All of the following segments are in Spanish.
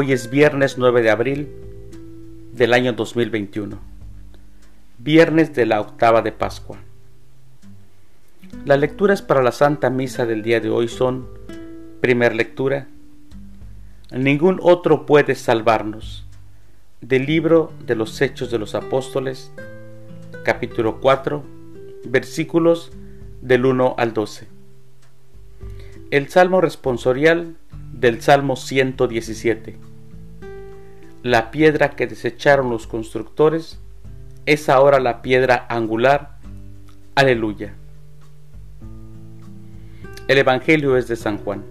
Hoy es viernes 9 de abril del año 2021, viernes de la octava de Pascua. Las lecturas para la Santa Misa del día de hoy son, primer lectura, Ningún otro puede salvarnos, del libro de los Hechos de los Apóstoles, capítulo 4, versículos del 1 al 12. El Salmo responsorial del Salmo 117. La piedra que desecharon los constructores es ahora la piedra angular. Aleluya. El Evangelio es de San Juan.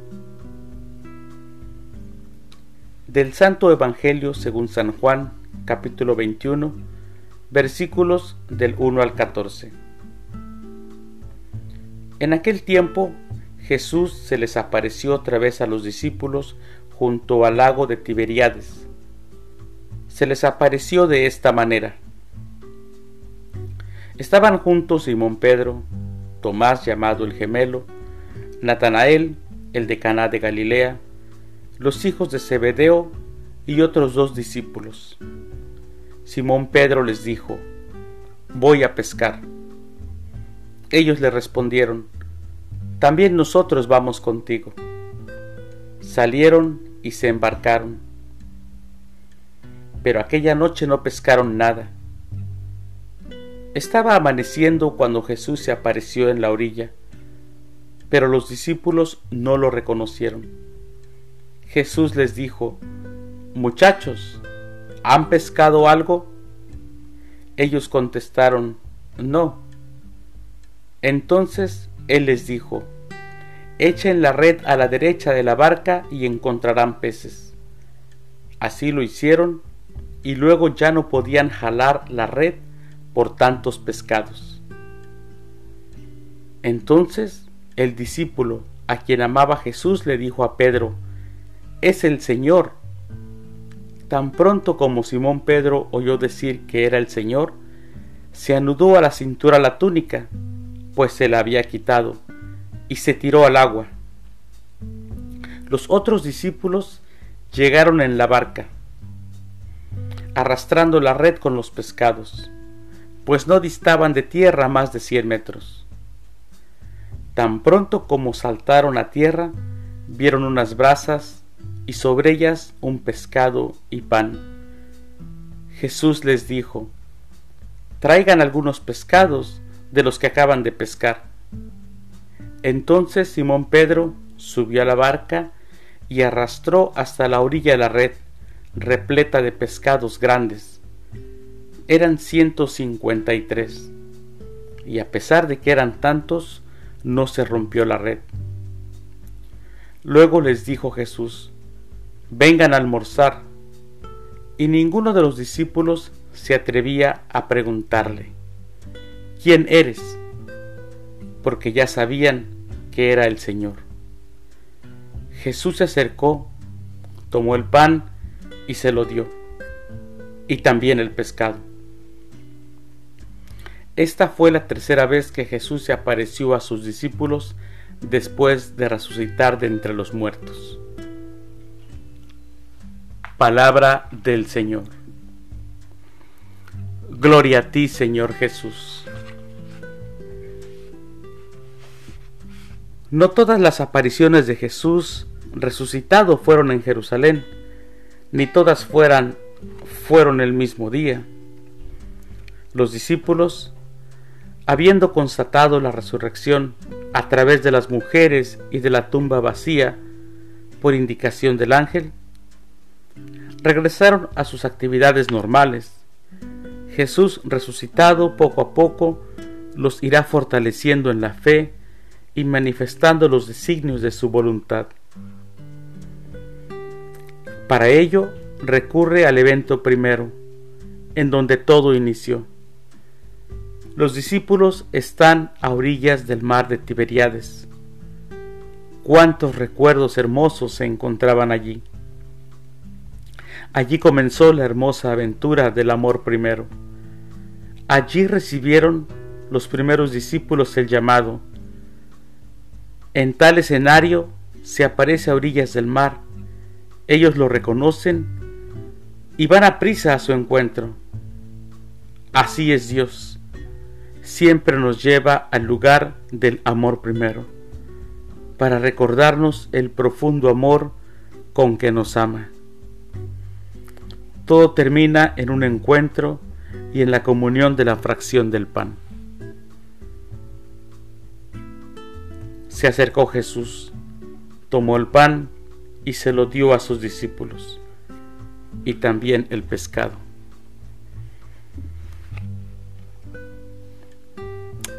Del Santo Evangelio según San Juan, capítulo 21, versículos del 1 al 14. En aquel tiempo Jesús se les apareció otra vez a los discípulos junto al lago de Tiberíades. Se les apareció de esta manera. Estaban juntos Simón Pedro, Tomás llamado el gemelo, Natanael, el de Caná de Galilea, los hijos de Zebedeo y otros dos discípulos. Simón Pedro les dijo, Voy a pescar. Ellos le respondieron, también nosotros vamos contigo. Salieron y se embarcaron. Pero aquella noche no pescaron nada. Estaba amaneciendo cuando Jesús se apareció en la orilla, pero los discípulos no lo reconocieron. Jesús les dijo, Muchachos, ¿han pescado algo? Ellos contestaron, No. Entonces él les dijo, Echen la red a la derecha de la barca y encontrarán peces. Así lo hicieron y luego ya no podían jalar la red por tantos pescados. Entonces el discípulo a quien amaba Jesús le dijo a Pedro, es el Señor. Tan pronto como Simón Pedro oyó decir que era el Señor, se anudó a la cintura la túnica pues se la había quitado, y se tiró al agua. Los otros discípulos llegaron en la barca, arrastrando la red con los pescados, pues no distaban de tierra más de cien metros. Tan pronto como saltaron a tierra, vieron unas brasas y sobre ellas un pescado y pan. Jesús les dijo, Traigan algunos pescados de los que acaban de pescar. Entonces Simón Pedro subió a la barca y arrastró hasta la orilla la red, repleta de pescados grandes. Eran ciento cincuenta y tres, y a pesar de que eran tantos, no se rompió la red. Luego les dijo Jesús, vengan a almorzar, y ninguno de los discípulos se atrevía a preguntarle, ¿quién eres? Porque ya sabían que era el Señor. Jesús se acercó, tomó el pan y se lo dio, y también el pescado. Esta fue la tercera vez que Jesús se apareció a sus discípulos después de resucitar de entre los muertos. Palabra del Señor. Gloria a ti, Señor Jesús. No todas las apariciones de Jesús resucitado fueron en Jerusalén, ni todas fueran, fueron el mismo día. Los discípulos, habiendo constatado la resurrección a través de las mujeres y de la tumba vacía por indicación del ángel, regresaron a sus actividades normales. Jesús resucitado poco a poco los irá fortaleciendo en la fe y manifestando los designios de su voluntad. Para ello recurre al evento primero, en donde todo inició. Los discípulos están a orillas del mar de Tiberíades. Cuántos recuerdos hermosos se encontraban allí. Allí comenzó la hermosa aventura del amor primero. Allí recibieron los primeros discípulos el llamado en tal escenario se aparece a orillas del mar Ellos lo reconocen y van a prisa a su encuentro. Así es Dios. Siempre nos lleva al lugar del amor primero, para recordarnos el profundo amor con que nos ama. Todo termina en un encuentro y en la comunión de la fracción del pan. Se acercó Jesús, tomó el pan y se lo dio a sus discípulos, y también el pescado.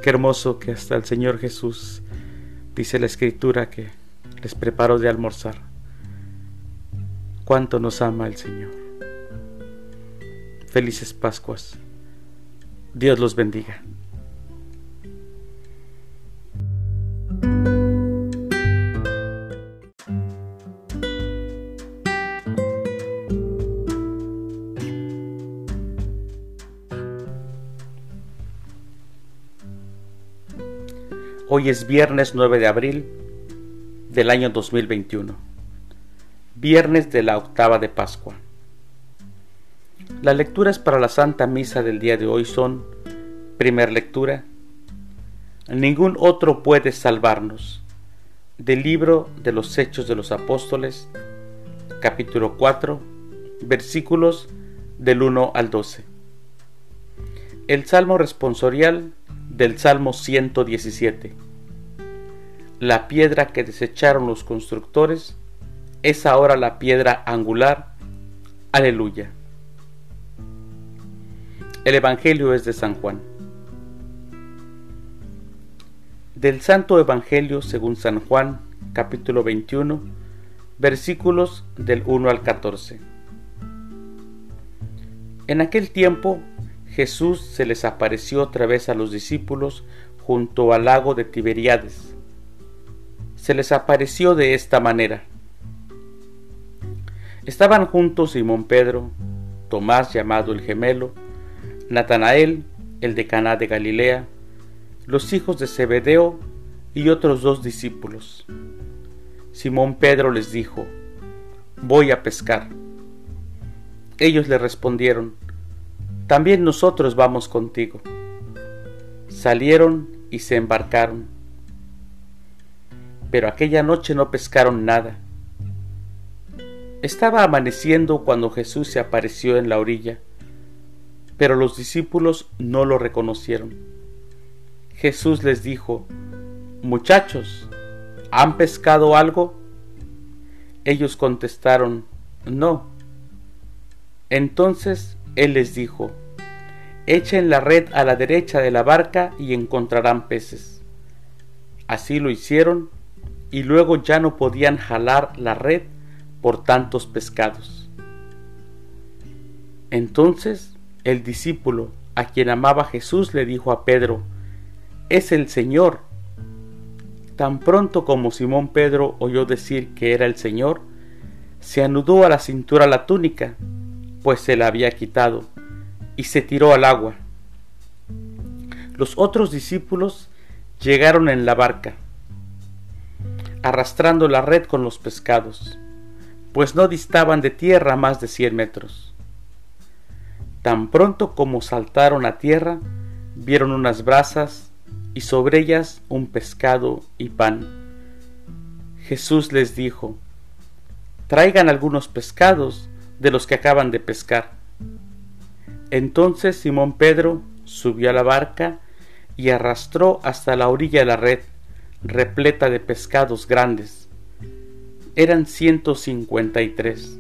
Qué hermoso que hasta el Señor Jesús dice la escritura que les preparó de almorzar. Cuánto nos ama el Señor. Felices Pascuas. Dios los bendiga. Hoy es viernes 9 de abril del año 2021, viernes de la octava de Pascua. Las lecturas para la Santa Misa del día de hoy son, primer lectura, Ningún otro puede salvarnos, del libro de los Hechos de los Apóstoles, capítulo 4, versículos del 1 al 12. El Salmo responsorial del Salmo 117. La piedra que desecharon los constructores es ahora la piedra angular. Aleluya. El Evangelio es de San Juan. Del Santo Evangelio según San Juan, capítulo 21, versículos del 1 al 14. En aquel tiempo Jesús se les apareció otra vez a los discípulos junto al lago de Tiberíades. Se les apareció de esta manera. Estaban juntos Simón Pedro, Tomás llamado el gemelo, Natanael, el de Caná de Galilea, los hijos de Zebedeo y otros dos discípulos. Simón Pedro les dijo, Voy a pescar. Ellos le respondieron, también nosotros vamos contigo. Salieron y se embarcaron. Pero aquella noche no pescaron nada. Estaba amaneciendo cuando Jesús se apareció en la orilla, pero los discípulos no lo reconocieron. Jesús les dijo, Muchachos, ¿han pescado algo? Ellos contestaron, No. Entonces él les dijo, Echen la red a la derecha de la barca y encontrarán peces. Así lo hicieron y luego ya no podían jalar la red por tantos pescados. Entonces el discípulo a quien amaba Jesús le dijo a Pedro, es el Señor. Tan pronto como Simón Pedro oyó decir que era el Señor, se anudó a la cintura la túnica pues se la había quitado, y se tiró al agua. Los otros discípulos llegaron en la barca, arrastrando la red con los pescados, pues no distaban de tierra más de cien metros. Tan pronto como saltaron a tierra, vieron unas brasas y sobre ellas un pescado y pan. Jesús les dijo, traigan algunos pescados de los que acaban de pescar. Entonces Simón Pedro subió a la barca y arrastró hasta la orilla de la red, repleta de pescados grandes. Eran ciento cincuenta y tres,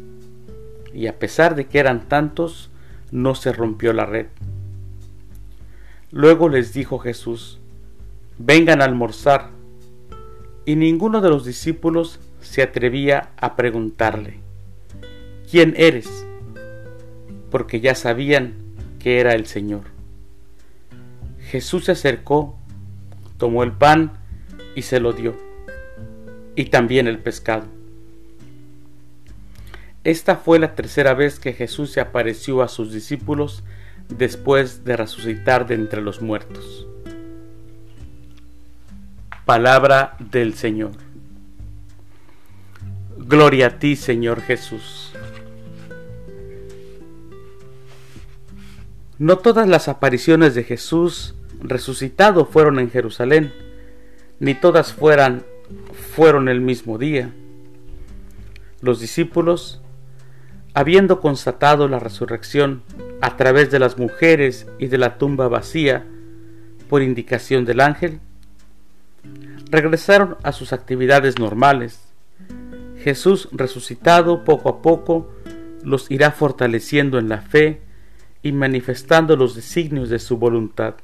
y a pesar de que eran tantos, no se rompió la red. Luego les dijo Jesús, vengan a almorzar, y ninguno de los discípulos se atrevía a preguntarle, ¿quién eres? Porque ya sabían que era el Señor. Jesús se acercó, tomó el pan y se lo dio, y también el pescado. Esta fue la tercera vez que Jesús se apareció a sus discípulos después de resucitar de entre los muertos. Palabra del Señor. Gloria a ti, Señor Jesús. No todas las apariciones de Jesús resucitado fueron en Jerusalén, ni todas fueran, fueron el mismo día. Los discípulos, habiendo constatado la resurrección a través de las mujeres y de la tumba vacía por indicación del ángel, regresaron a sus actividades normales. Jesús resucitado poco a poco los irá fortaleciendo en la fe y manifestando los designios de su voluntad.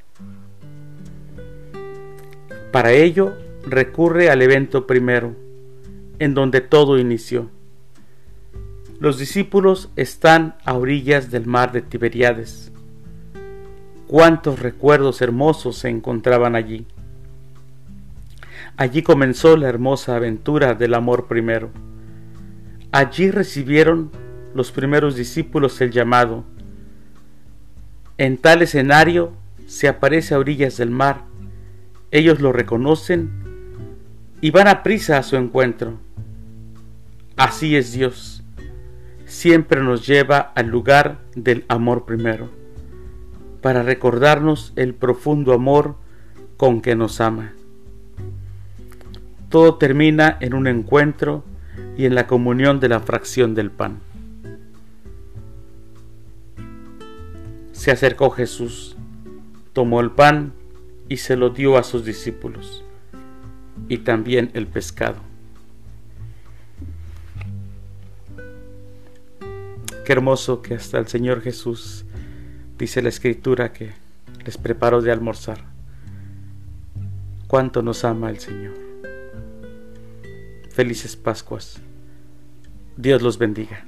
Para ello recurre al evento primero, en donde todo inició. Los discípulos están a orillas del mar de Tiberíades. Cuántos recuerdos hermosos se encontraban allí. Allí comenzó la hermosa aventura del amor primero. Allí recibieron los primeros discípulos el llamado. En tal escenario se aparece a orillas del mar ellos lo reconocen y van a prisa a su encuentro. Así es Dios. Siempre nos lleva al lugar del amor primero, para recordarnos el profundo amor con que nos ama. Todo termina en un encuentro y en la comunión de la fracción del pan. Se acercó Jesús, tomó el pan, y se lo dio a sus discípulos, y también el pescado. Qué hermoso que hasta el Señor Jesús dice la Escritura que les preparó de almorzar. Cuánto nos ama el Señor. Felices Pascuas. Dios los bendiga.